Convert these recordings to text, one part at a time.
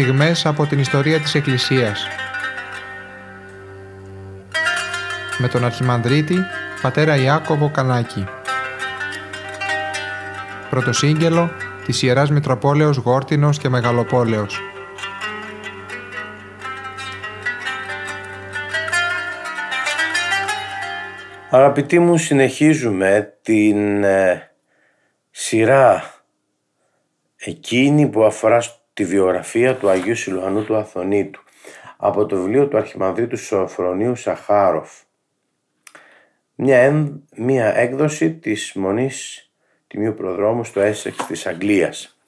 στιγμές από την ιστορία της Εκκλησίας. Με τον Αρχιμανδρίτη, πατέρα Ιάκωβο Κανάκη. Πρωτοσύγγελο της Ιεράς Μητροπόλεως Γόρτινος και Μεγαλοπόλεως. Αγαπητοί μου, συνεχίζουμε την ε, σειρά εκείνη που αφορά τη βιογραφία του Αγίου Σιλουανού του Αθωνίτου από το βιβλίο του Αρχιμανδρίτου Σοφρονίου Σαχάροφ. Μια, μια έκδοση της Μονής Τιμίου Προδρόμου στο Έσεξ της Αγγλίας.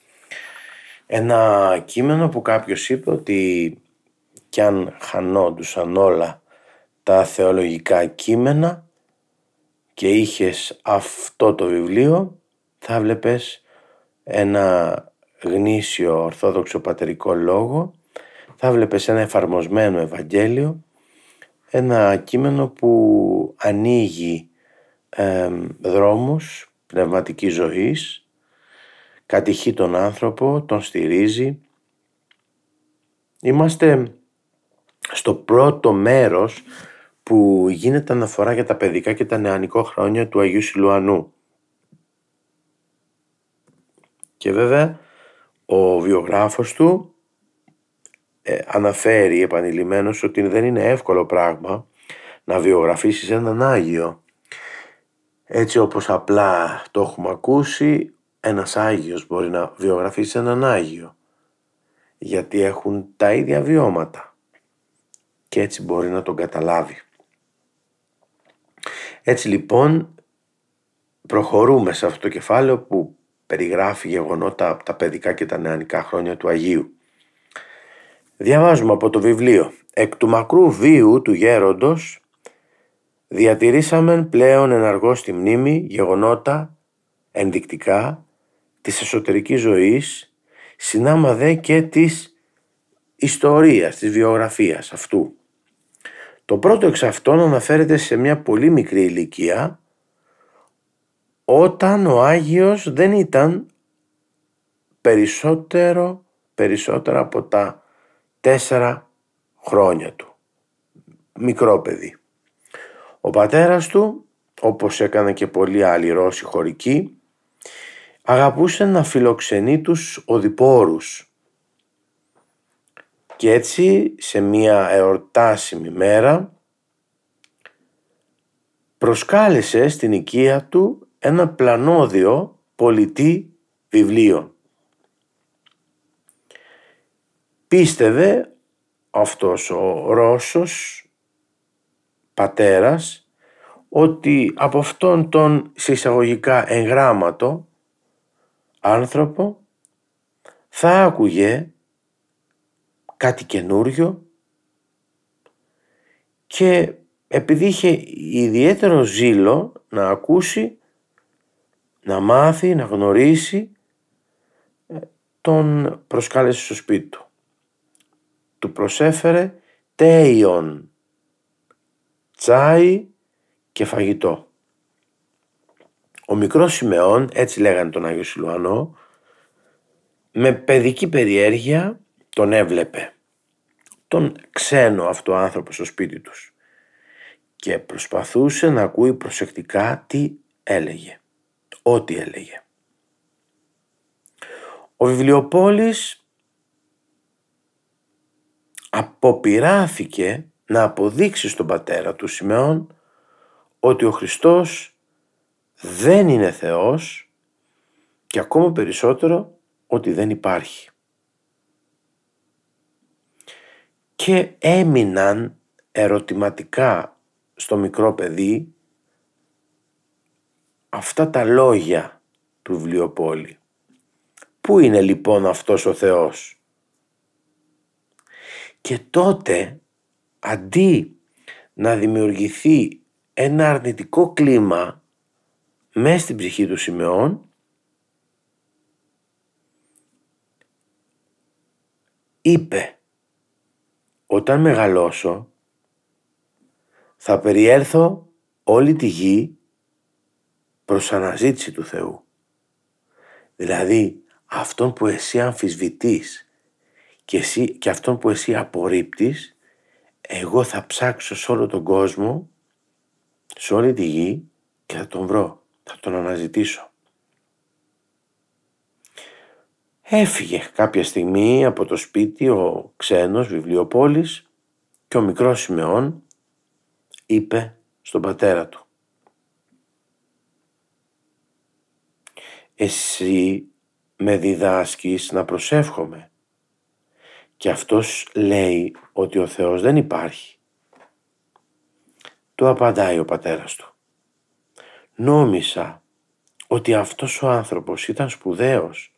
Ένα κείμενο που κάποιος είπε ότι κι αν χανόντουσαν όλα τα θεολογικά κείμενα και είχες αυτό το βιβλίο θα βλέπεις ένα γνήσιο ορθόδοξο πατερικό λόγο θα βλέπεις ένα εφαρμοσμένο Ευαγγέλιο ένα κείμενο που ανοίγει ε, δρόμους πνευματικής ζωής κατηχεί τον άνθρωπο, τον στηρίζει είμαστε στο πρώτο μέρος που γίνεται αναφορά για τα παιδικά και τα νεανικό χρόνια του Αγίου Σιλουανού. Και βέβαια ο βιογράφος του ε, αναφέρει επανειλημμένως ότι δεν είναι εύκολο πράγμα να βιογραφίσεις έναν Άγιο. Έτσι όπως απλά το έχουμε ακούσει, ένας Άγιος μπορεί να βιογραφίσει έναν Άγιο. Γιατί έχουν τα ίδια βιώματα. Και έτσι μπορεί να τον καταλάβει. Έτσι λοιπόν προχωρούμε σε αυτό το κεφάλαιο που περιγράφει γεγονότα από τα παιδικά και τα νεανικά χρόνια του Αγίου. Διαβάζουμε από το βιβλίο «Εκ του μακρού βίου του γέροντος διατηρήσαμε πλέον εναργό στη μνήμη γεγονότα ενδεικτικά της εσωτερικής ζωής συνάμα δε και της ιστορίας, της βιογραφίας αυτού. Το πρώτο εξ αυτών αναφέρεται σε μια πολύ μικρή ηλικία όταν ο Άγιος δεν ήταν περισσότερο, περισσότερα από τα τέσσερα χρόνια του. Μικρό παιδί. Ο πατέρας του, όπως έκανε και πολλοί άλλοι Ρώσοι χωρικοί, αγαπούσε να φιλοξενεί τους οδηπόρους. Και έτσι σε μια εορτάσιμη μέρα προσκάλεσε στην οικία του ένα πλανόδιο πολιτή βιβλίο. Πίστευε αυτός ο Ρώσος πατέρας ότι από αυτόν τον συσσαγωγικά εγγράμματο άνθρωπο θα άκουγε κάτι καινούριο και επειδή είχε ιδιαίτερο ζήλο να ακούσει, να μάθει, να γνωρίσει, ε, τον προσκάλεσε στο σπίτι του. Του προσέφερε τέιον, τσάι και φαγητό. Ο μικρός Σιμεών, έτσι λέγανε τον Άγιο Σιλουανό, με παιδική περιέργεια τον έβλεπε. Τον ξένο αυτό άνθρωπο στο σπίτι τους και προσπαθούσε να ακούει προσεκτικά τι έλεγε, ό,τι έλεγε. Ο βιβλιοπόλης αποπειράθηκε να αποδείξει στον πατέρα του Σιμεών ότι ο Χριστός δεν είναι Θεός και ακόμα περισσότερο ότι δεν υπάρχει. Και έμειναν ερωτηματικά στο μικρό παιδί αυτά τα λόγια του βιβλιοπόλη. Πού είναι λοιπόν αυτός ο Θεός; Και τότε αντί να δημιουργηθεί ένα αρνητικό κλίμα μέσα στην ψυχή του Σιμεών είπε όταν μεγαλώσω θα περιέλθω όλη τη γη προς αναζήτηση του Θεού. Δηλαδή αυτόν που εσύ αμφισβητείς και, εσύ, και αυτόν που εσύ απορρίπτεις εγώ θα ψάξω σε όλο τον κόσμο σε όλη τη γη και θα τον βρω, θα τον αναζητήσω. Έφυγε κάποια στιγμή από το σπίτι ο ξένος βιβλιοπόλης και ο μικρός Σιμεών είπε στον πατέρα του «Εσύ με διδάσκεις να προσεύχομαι και αυτός λέει ότι ο Θεός δεν υπάρχει». Του απαντάει ο πατέρας του «Νόμισα ότι αυτός ο άνθρωπος ήταν σπουδαίος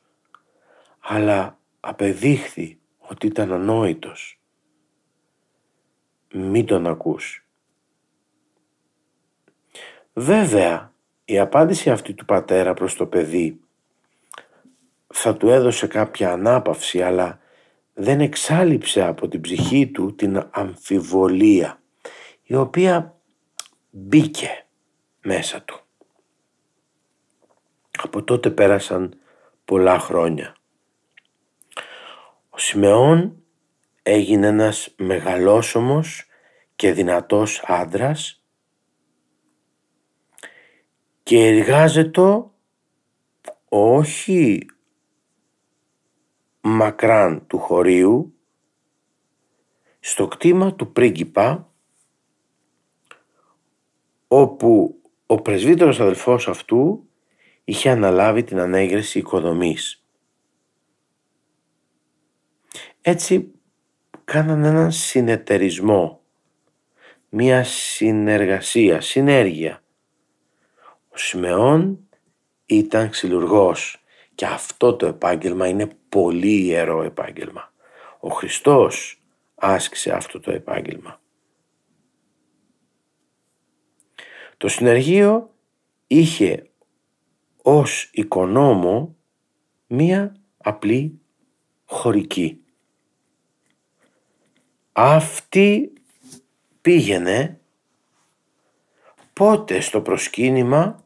αλλά απεδείχθη ότι ήταν ανόητος. Μην τον ακούς. Βέβαια, η απάντηση αυτή του πατέρα προς το παιδί θα του έδωσε κάποια ανάπαυση, αλλά δεν εξάλληψε από την ψυχή του την αμφιβολία, η οποία μπήκε μέσα του. Από τότε πέρασαν πολλά χρόνια. Ο Σιμεών έγινε ένας μεγαλόσωμος και δυνατός άντρας και εργάζεται όχι μακράν του χωρίου στο κτήμα του πρίγκιπα όπου ο πρεσβύτερος αδελφός αυτού είχε αναλάβει την ανέγερση οικοδομής. Έτσι κάνανε έναν συνεταιρισμό, μία συνεργασία, συνέργεια. Ο Σιμεών ήταν ξυλουργός και αυτό το επάγγελμα είναι πολύ ιερό επάγγελμα. Ο Χριστός άσκησε αυτό το επάγγελμα. Το συνεργείο είχε ως οικονόμο μία απλή χωρική. Αυτή πήγαινε πότε στο προσκύνημα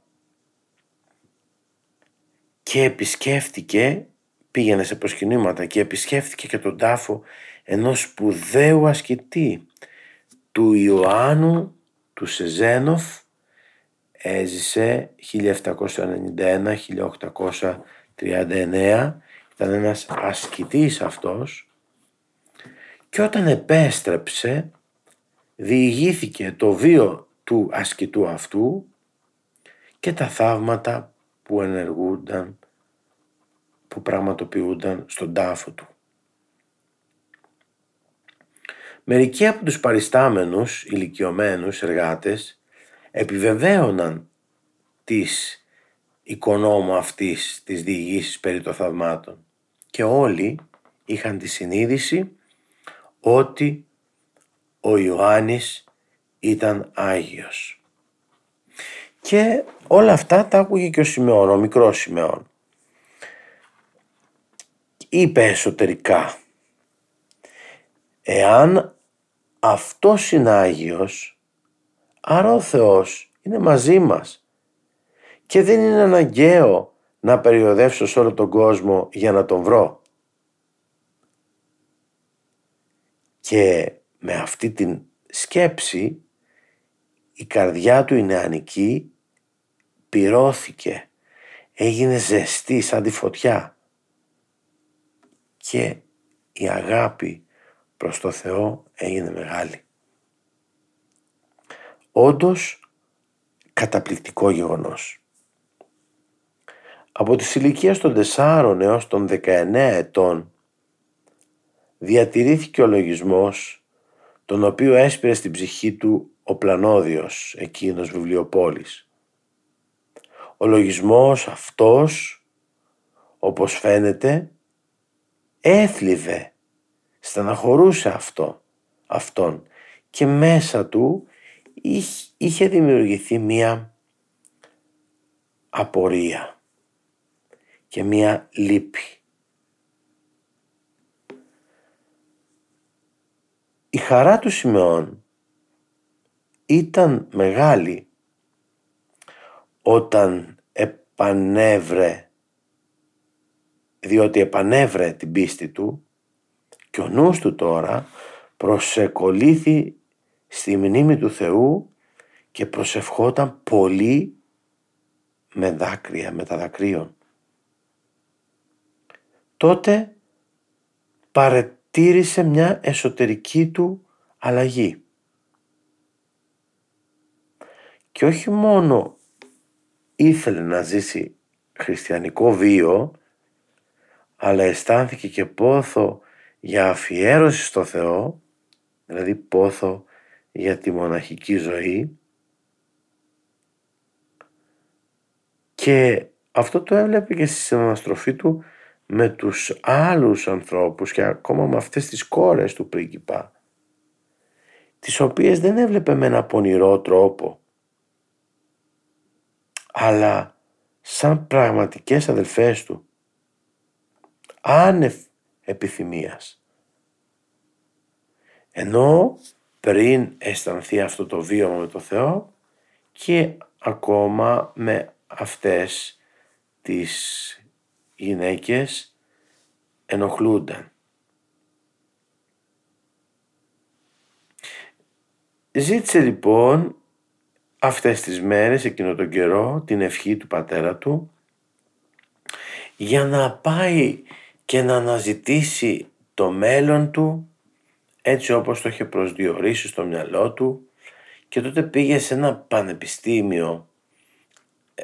και επισκέφτηκε, πήγαινε σε προσκυνήματα και επισκέφτηκε και τον τάφο ενός σπουδαίου ασκητή του Ιωάννου του Σεζένοφ έζησε 1791-1839 ήταν ένας ασκητής αυτός και όταν επέστρεψε διηγήθηκε το βίο του ασκητού αυτού και τα θαύματα που ενεργούνταν, που πραγματοποιούνταν στον τάφο του. Μερικοί από τους παριστάμενους ηλικιωμένους εργάτες επιβεβαίωναν τις οικονόμου αυτής της διηγήσεις περί των θαυμάτων και όλοι είχαν τη συνείδηση ότι ο Ιωάννης ήταν Άγιος. Και όλα αυτά τα άκουγε και ο Σιμεών, ο μικρός Σιμεών. Είπε εσωτερικά, εάν αυτός είναι Άγιος, άρα ο Θεός είναι μαζί μας και δεν είναι αναγκαίο να περιοδεύσω σε όλο τον κόσμο για να τον βρω. Και με αυτή την σκέψη η καρδιά του η νεανική πυρώθηκε, έγινε ζεστή σαν τη φωτιά και η αγάπη προς το Θεό έγινε μεγάλη. Όντως καταπληκτικό γεγονός. Από τις ηλικίες των 4 έως των 19 ετών διατηρήθηκε ο λογισμός τον οποίο έσπηρε στην ψυχή του ο Πλανόδιος, εκείνος βιβλιοπόλης. Ο λογισμός αυτός, όπως φαίνεται, έθλιβε, στεναχωρούσε αυτό, αυτόν και μέσα του είχε δημιουργηθεί μία απορία και μία λύπη. Η χαρά του Σιμεών ήταν μεγάλη όταν επανέβρε, διότι επανέβρε την πίστη του Και ο νους του τώρα προσεκολήθη στη μνήμη του Θεού και προσευχόταν πολύ με δάκρυα, με τα δακρύων. Τότε παρετήρησε μια εσωτερική του αλλαγή. Και όχι μόνο ήθελε να ζήσει χριστιανικό βίο, αλλά αισθάνθηκε και πόθο για αφιέρωση στο Θεό, δηλαδή πόθο για τη μοναχική ζωή. Και αυτό το έβλεπε και στη συναναστροφή του με τους άλλους ανθρώπους και ακόμα με αυτές τις κόρες του πρίγκιπα τις οποίες δεν έβλεπε με ένα πονηρό τρόπο αλλά σαν πραγματικές αδελφές του άνευ επιθυμίας ενώ πριν αισθανθεί αυτό το βίωμα με το Θεό και ακόμα με αυτές τις γυναίκες ενοχλούνταν. Ζήτησε λοιπόν αυτές τις μέρες, εκείνο τον καιρό, την ευχή του πατέρα του για να πάει και να αναζητήσει το μέλλον του έτσι όπως το είχε προσδιορίσει στο μυαλό του και τότε πήγε σε ένα πανεπιστήμιο ε,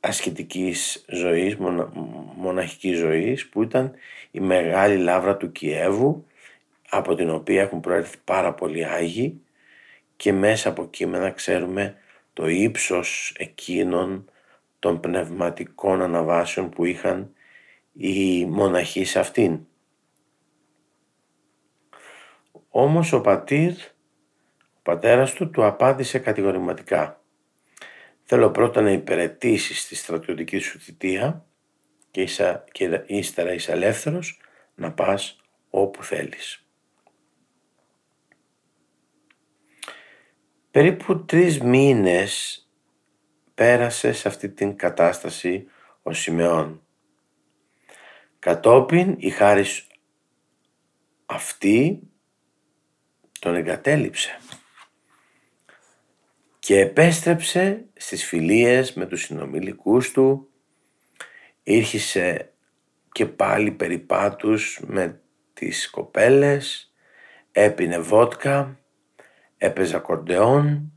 ασκητικής ζωής, μονα, μοναχικής ζωής που ήταν η μεγάλη λάβρα του Κιέβου από την οποία έχουν προέρθει πάρα πολλοί Άγιοι και μέσα από κείμενα ξέρουμε το ύψος εκείνων των πνευματικών αναβάσεων που είχαν οι μοναχοί σε αυτήν. Όμως ο πατήρ, ο πατέρας του, του απάντησε κατηγορηματικά. Θέλω πρώτα να υπηρετήσεις τη στρατιωτική σου θητεία και, ίσα, και ύστερα είσαι ελεύθερος να πας όπου θέλεις. Περίπου τρεις μήνες πέρασε σε αυτή την κατάσταση ο Σιμεών. Κατόπιν η χάρις αυτή τον εγκατέλειψε και επέστρεψε στις φιλίες με τους συνομιλικούς του, ήρχισε και πάλι περιπάτους με τις κοπέλες, έπινε βότκα, έπαιζε ακορντεόν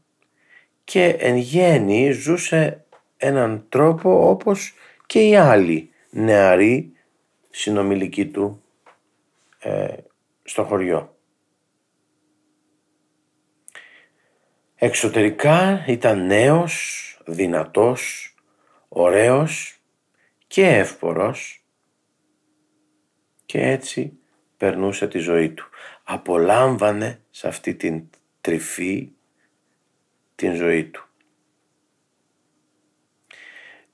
και εν γέννη ζούσε έναν τρόπο όπως και οι άλλοι νεαροί συνομιλικοί του ε, στο χωριό. Εξωτερικά ήταν νέος, δυνατός, ωραίος και εύπορος και έτσι περνούσε τη ζωή του. Απολάμβανε σε αυτή την τρυφή την ζωή του.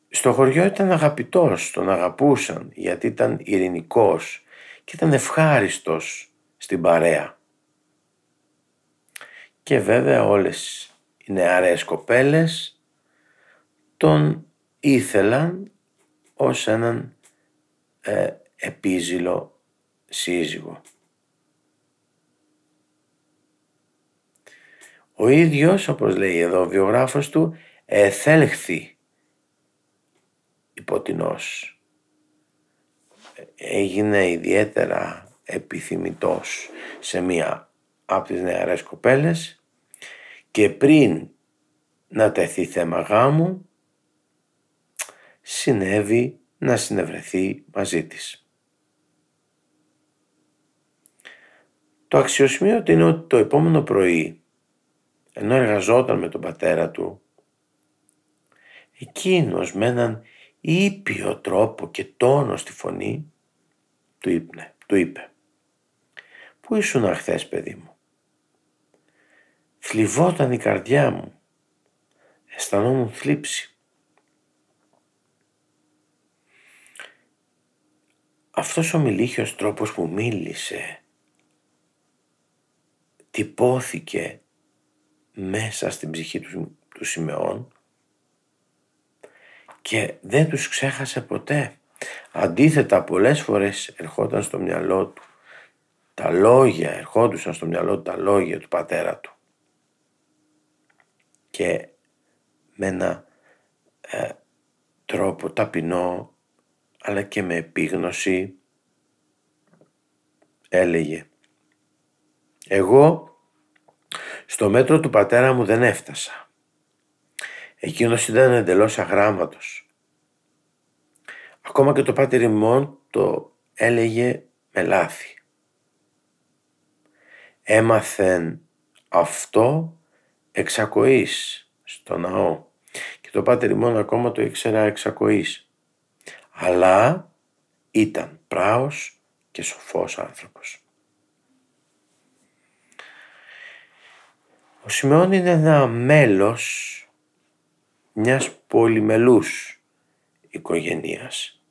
Στο χωριό ήταν αγαπητός, τον αγαπούσαν γιατί ήταν ειρηνικός και ήταν ευχάριστος στην παρέα. Και βέβαια όλες οι νεαρές κοπέλες τον ήθελαν ως έναν ε, επίζηλο σύζυγο. Ο ίδιος, όπως λέει εδώ ο βιογράφος του, εθέλχθη υποτινός. Έγινε ιδιαίτερα επιθυμητός σε μία από τις νεαρές κοπέλες και πριν να τεθεί θέμα γάμου συνέβη να συνευρεθεί μαζί της. Το αξιοσημείωτο είναι ότι το επόμενο πρωί ενώ εργαζόταν με τον πατέρα του εκείνος με έναν ήπιο τρόπο και τόνο στη φωνή του, είπε, του είπε «Πού ήσουν χθες παιδί μου» Θλιβόταν η καρδιά μου. Αισθανόμουν θλίψη. Αυτός ο μιλήχιος τρόπος που μίλησε τυπώθηκε μέσα στην ψυχή του, του Σιμεών και δεν τους ξέχασε ποτέ. Αντίθετα πολλές φορές ερχόταν στο μυαλό του τα λόγια, ερχόντουσαν στο μυαλό του τα λόγια του πατέρα του. Και με ένα ε, τρόπο ταπεινό αλλά και με επίγνωση έλεγε «Εγώ στο μέτρο του πατέρα μου δεν έφτασα. Εκείνος ήταν εντελώς αγράμματος. Ακόμα και το πάτερ ημών το έλεγε με λάθη. Έμαθεν αυτό εξακοής στο ναό και το πάτερ ημών ακόμα το ήξερα εξακοής. Αλλά ήταν πράος και σοφός άνθρωπος. Ο Σιμεών είναι ένα μέλος μιας πολυμελούς οικογενείας.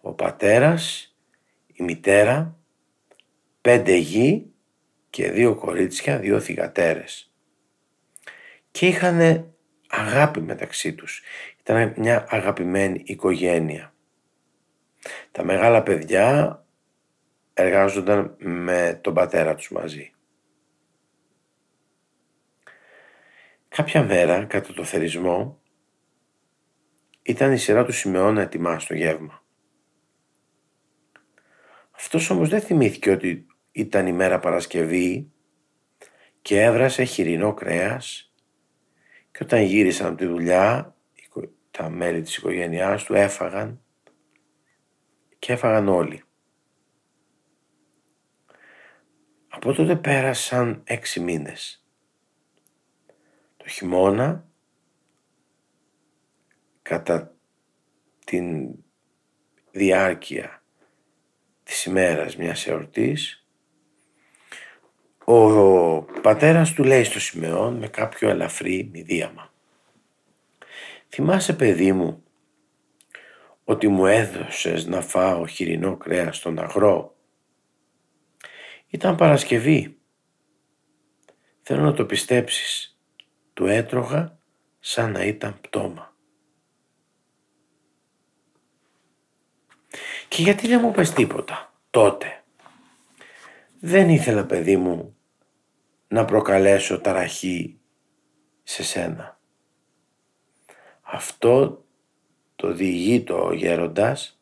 Ο πατέρας, η μητέρα, πέντε γη και δύο κορίτσια, δύο θυγατέρες. Και είχαν αγάπη μεταξύ τους. Ήταν μια αγαπημένη οικογένεια. Τα μεγάλα παιδιά εργάζονταν με τον πατέρα τους μαζί. Κάποια μέρα, κατά το θερισμό, ήταν η σειρά του Σιμεών να ετοιμάσει το γεύμα. Αυτός όμως δεν θυμήθηκε ότι ήταν η μέρα Παρασκευή και έβρασε χοιρινό κρέας και όταν γύρισαν από τη δουλειά τα μέλη της οικογένειάς του έφαγαν και έφαγαν όλοι. Από τότε πέρασαν έξι μήνες. Το χειμώνα κατά την διάρκεια της ημέρας μιας εορτής ο πατέρας του λέει στο Σιμεών με κάποιο ελαφρύ μηδίαμα «Θυμάσαι παιδί μου ότι μου έδωσες να φάω χοιρινό κρέας στον αγρό. Ήταν Παρασκευή. Θέλω να το πιστέψεις του έτρωγα σαν να ήταν πτώμα. Και γιατί δεν μου πες τίποτα τότε; Δεν ήθελα παιδί μου να προκαλέσω ταραχή σε σένα. Αυτό το διηγεί το γέροντας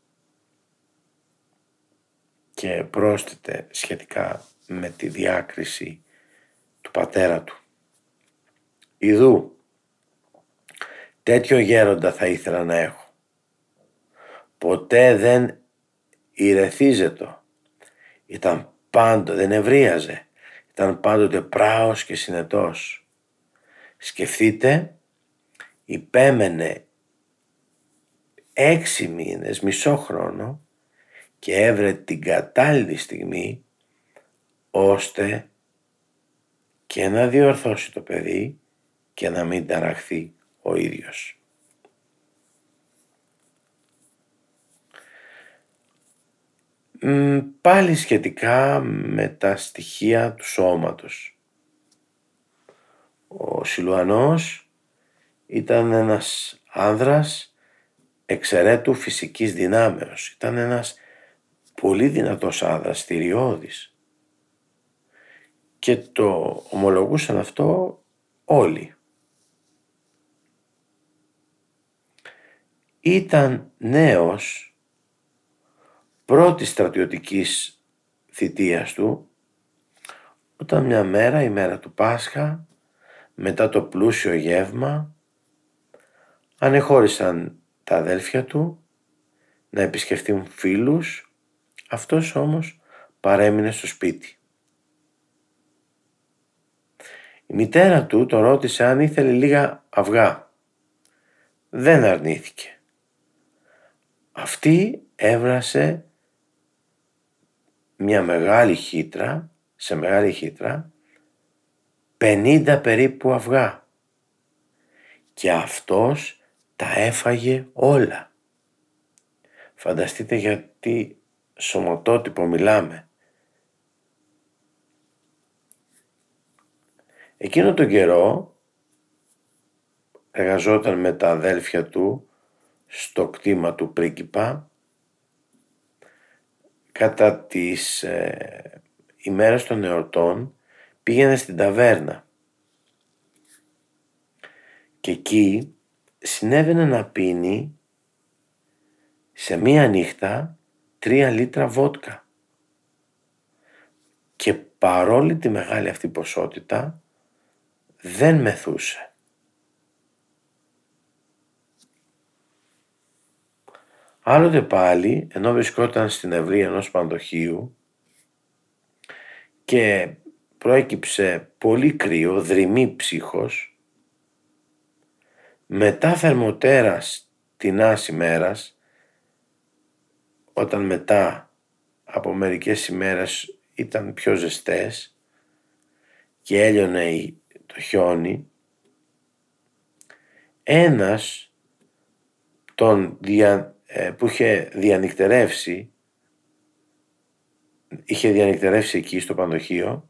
και πρόσθεται σχετικά με τη διάκριση του πατέρα του. Ιδού, τέτοιο γέροντα θα ήθελα να έχω. Ποτέ δεν ηρεθίζετο. Ήταν πάντοτε, δεν ευρίαζε. Ήταν πάντοτε πράος και συνετός. Σκεφτείτε, υπέμενε έξι μήνες, μισό χρόνο και έβρε την κατάλληλη στιγμή ώστε και να διορθώσει το παιδί και να μην ταραχθεί ο ίδιος. Πάλι σχετικά με τα στοιχεία του σώματος. Ο Σιλουανός ήταν ένας άνδρας εξαιρέτου φυσικής δυνάμεως. Ήταν ένας πολύ δυνατός άνδρας, στηριώδης. Και το ομολογούσαν αυτό όλοι. Ήταν νέος πρώτης στρατιωτικής θητείας του όταν μια μέρα, η μέρα του Πάσχα, μετά το πλούσιο γεύμα, ανεχώρησαν τα αδέλφια του να επισκεφτούν φίλους, αυτός όμως παρέμεινε στο σπίτι. Η μητέρα του τον ρώτησε αν ήθελε λίγα αυγά. Δεν αρνήθηκε. Αυτή έβρασε μια μεγάλη χύτρα, σε μεγάλη χύτρα, 50 περίπου αυγά. Και αυτός τα έφαγε όλα. Φανταστείτε γιατί σωματότυπο μιλάμε. Εκείνο τον καιρό εργαζόταν με τα αδέλφια του στο κτήμα του πρίγκιπα κατά τις ε, ημέρες των εορτών πήγαινε στην ταβέρνα και εκεί συνέβαινε να πίνει σε μία νύχτα τρία λίτρα βότκα και παρόλη τη μεγάλη αυτή ποσότητα δεν μεθούσε. Άλλοτε πάλι, ενώ βρισκόταν στην ευρύ ενός πανδοχείου και προέκυψε πολύ κρύο, δρυμή ψύχος, μετά θερμοτέρας την άση μέρας, όταν μετά από μερικές ημέρες ήταν πιο ζεστές και έλειωνε το χιόνι, ένας τον δια, ε, που είχε διανυκτερεύσει είχε διανυκτερεύσει εκεί στο πανδοχείο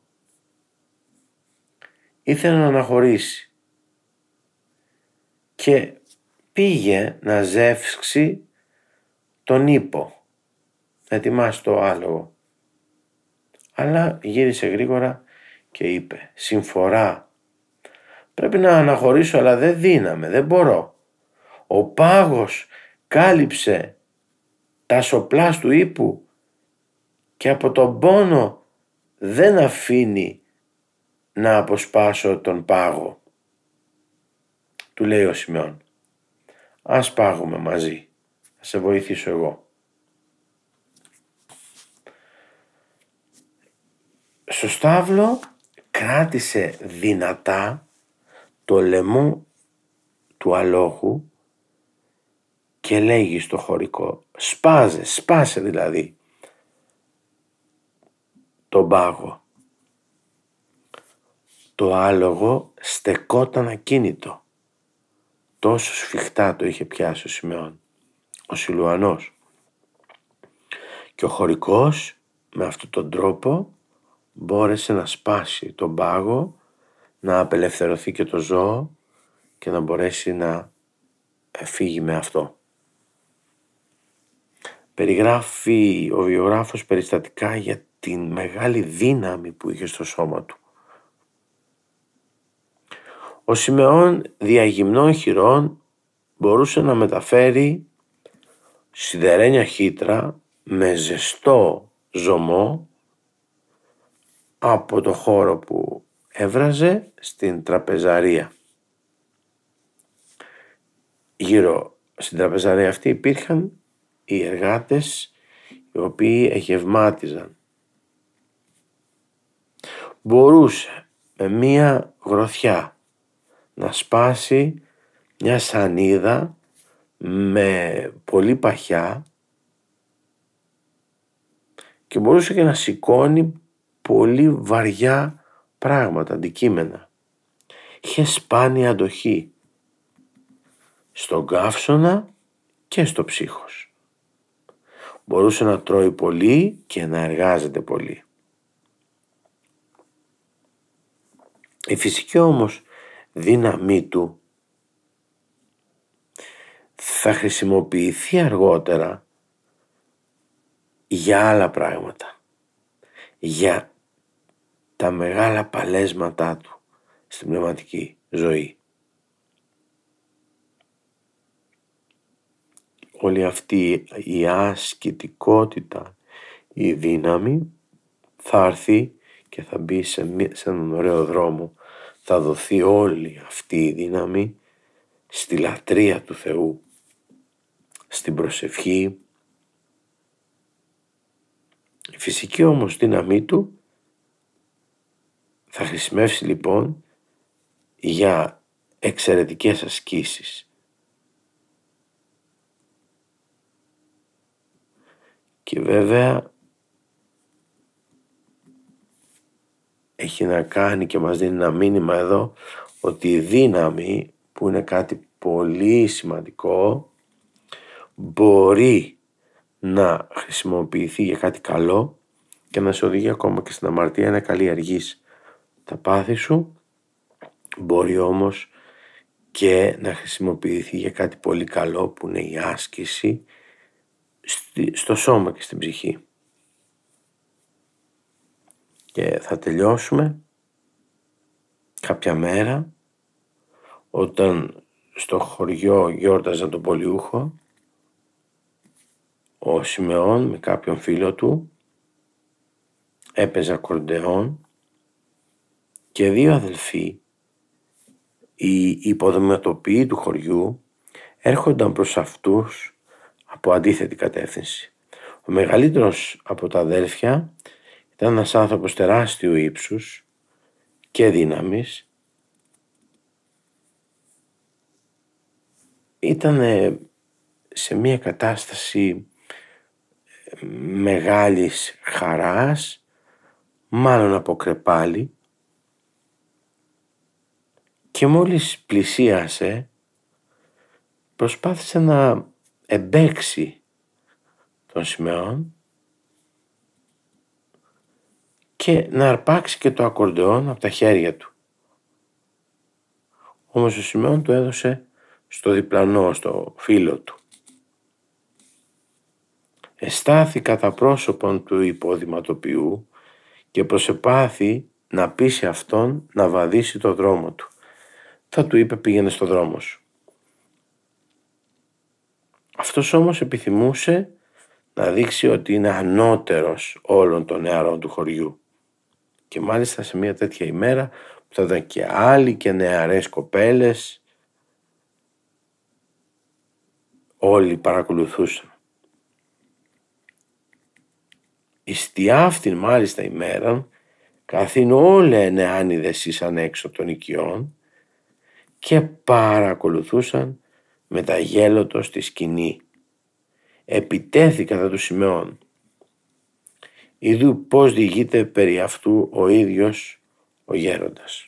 ήθελε να αναχωρήσει. Και πήγε να ζεύξει τον ύπο. Να ετοιμάσει το άλογο. Αλλά γύρισε γρήγορα και είπε «Συμφορά, πρέπει να αναχωρήσω αλλά δεν δύναμε, δεν μπορώ. Ο πάγος κάλυψε τα σοπλάς του ύπου και από τον πόνο δεν αφήνει να αποσπάσω τον πάγο. Του λέει ο Σιμεών. Ας πάγουμε μαζί. Θα σε βοηθήσω εγώ. Στο στάβλο κράτησε δυνατά το λαιμό του αλόχου και λέγει στο χωρικό σπάζε, σπάσε δηλαδή τον πάγο. Το άλογο στεκόταν ακίνητο. Τόσο σφιχτά το είχε πιάσει ο Σιμεών, ο Σιλουανός. Και ο χωρικός με αυτόν τον τρόπο μπόρεσε να σπάσει τον πάγο, να απελευθερωθεί και το ζώο και να μπορέσει να φύγει με αυτό περιγράφει ο βιογράφος περιστατικά για την μεγάλη δύναμη που είχε στο σώμα του. Ο Σιμεών διαγυμνών χειρών μπορούσε να μεταφέρει σιδερένια χύτρα με ζεστό ζωμό από το χώρο που έβραζε στην τραπεζαρία. Γύρω στην τραπεζαρία αυτή υπήρχαν οι εργάτες οι οποίοι εγευμάτιζαν. Μπορούσε με μία γροθιά να σπάσει μια σανίδα με πολύ παχιά και μπορούσε και να σηκώνει πολύ βαριά πράγματα, αντικείμενα. Είχε σπάνια αντοχή στον καύσωνα και στο ψύχος μπορούσε να τρώει πολύ και να εργάζεται πολύ. Η φυσική όμως δύναμή του θα χρησιμοποιηθεί αργότερα για άλλα πράγματα. Για τα μεγάλα παλέσματά του στην πνευματική ζωή. Όλη αυτή η ασκητικότητα, η δύναμη θα έρθει και θα μπει σε, σε έναν ωραίο δρόμο. Θα δοθεί όλη αυτή η δύναμη στη λατρεία του Θεού, στην προσευχή. Η φυσική όμως δύναμή του θα χρησιμεύσει λοιπόν για εξαιρετικές ασκήσεις Και βέβαια έχει να κάνει και μας δίνει ένα μήνυμα εδώ ότι η δύναμη που είναι κάτι πολύ σημαντικό μπορεί να χρησιμοποιηθεί για κάτι καλό και να σε οδηγεί ακόμα και στην αμαρτία να καλλιεργείς τα πάθη σου. Μπορεί όμως και να χρησιμοποιηθεί για κάτι πολύ καλό που είναι η άσκηση στο σώμα και στην ψυχή. Και θα τελειώσουμε κάποια μέρα όταν στο χωριό γιόρταζαν τον Πολιούχο ο Σιμεών με κάποιον φίλο του έπαιζε ακορντεόν και δύο αδελφοί οι υποδοματοποιοί του χωριού έρχονταν προς αυτούς από αντίθετη κατεύθυνση. Ο μεγαλύτερος από τα αδέλφια ήταν ένας άνθρωπος τεράστιου ύψους και δύναμης. Ήταν σε μια κατάσταση μεγάλης χαράς, μάλλον από κρεπάλι και μόλις πλησίασε προσπάθησε να εμπέξει τον Σιμεών και να αρπάξει και το ακορντεόν από τα χέρια του. Όμως ο Σιμεών το έδωσε στο διπλανό, στο φίλο του. Εστάθη κατά πρόσωπον του υποδηματοποιού και προσεπάθη να πείσει αυτόν να βαδίσει το δρόμο του. Θα του είπε πήγαινε στο δρόμο σου. Αυτός όμως επιθυμούσε να δείξει ότι είναι ανώτερος όλων των νεαρών του χωριού. Και μάλιστα σε μια τέτοια ημέρα που θα ήταν και άλλοι και νεαρές κοπέλες όλοι παρακολουθούσαν. Ιστι αυτήν μάλιστα ημέρα καθήν όλα νεάνιδες ήσαν έξω των οικειών και παρακολουθούσαν με τα γέλοτο στη σκηνή. Επιτέθη κατά του Σιμεών. Ιδού πώς διηγείται περί αυτού ο ίδιος ο γέροντας.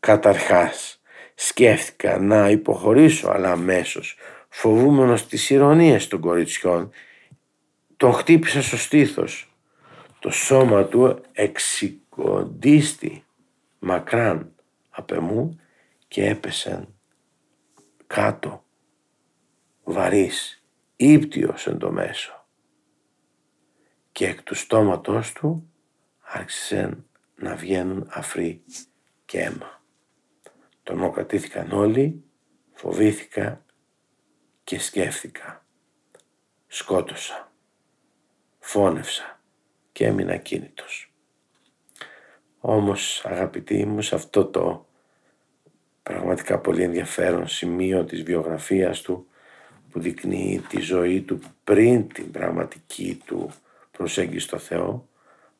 Καταρχάς σκέφτηκα να υποχωρήσω αλλά αμέσως φοβούμενος τις ηρωνίες των κοριτσιών τον χτύπησα στο στήθος. Το σώμα του εξικοντίστη μακράν απ' εμού και έπεσαν κάτω, βαρύς, ύπτιος εν το μέσο. Και εκ του στόματός του άρχισαν να βγαίνουν αφροί και αίμα. Τον οκρατήθηκαν όλοι, φοβήθηκα και σκέφτηκα. Σκότωσα, φώνευσα και έμεινα κίνητος. Όμως αγαπητοί μου σε αυτό το πραγματικά πολύ ενδιαφέρον σημείο της βιογραφίας του που δεικνύει τη ζωή του πριν την πραγματική του προσέγγιση στο Θεό.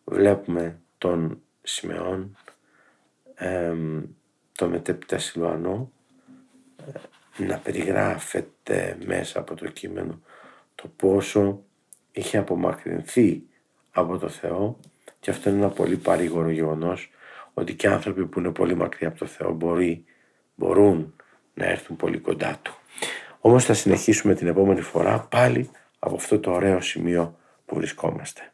Βλέπουμε τον Σιμεών τον μετέπειτα Σιλουανό ε, να περιγράφεται μέσα από το κείμενο το πόσο είχε απομακρυνθεί από το Θεό. Και αυτό είναι ένα πολύ παρήγορο γεγονός ότι και άνθρωποι που είναι πολύ μακριά από το Θεό μπορεί μπορούν να έρθουν πολύ κοντά του. Όμως θα συνεχίσουμε την επόμενη φορά πάλι από αυτό το ωραίο σημείο που βρισκόμαστε.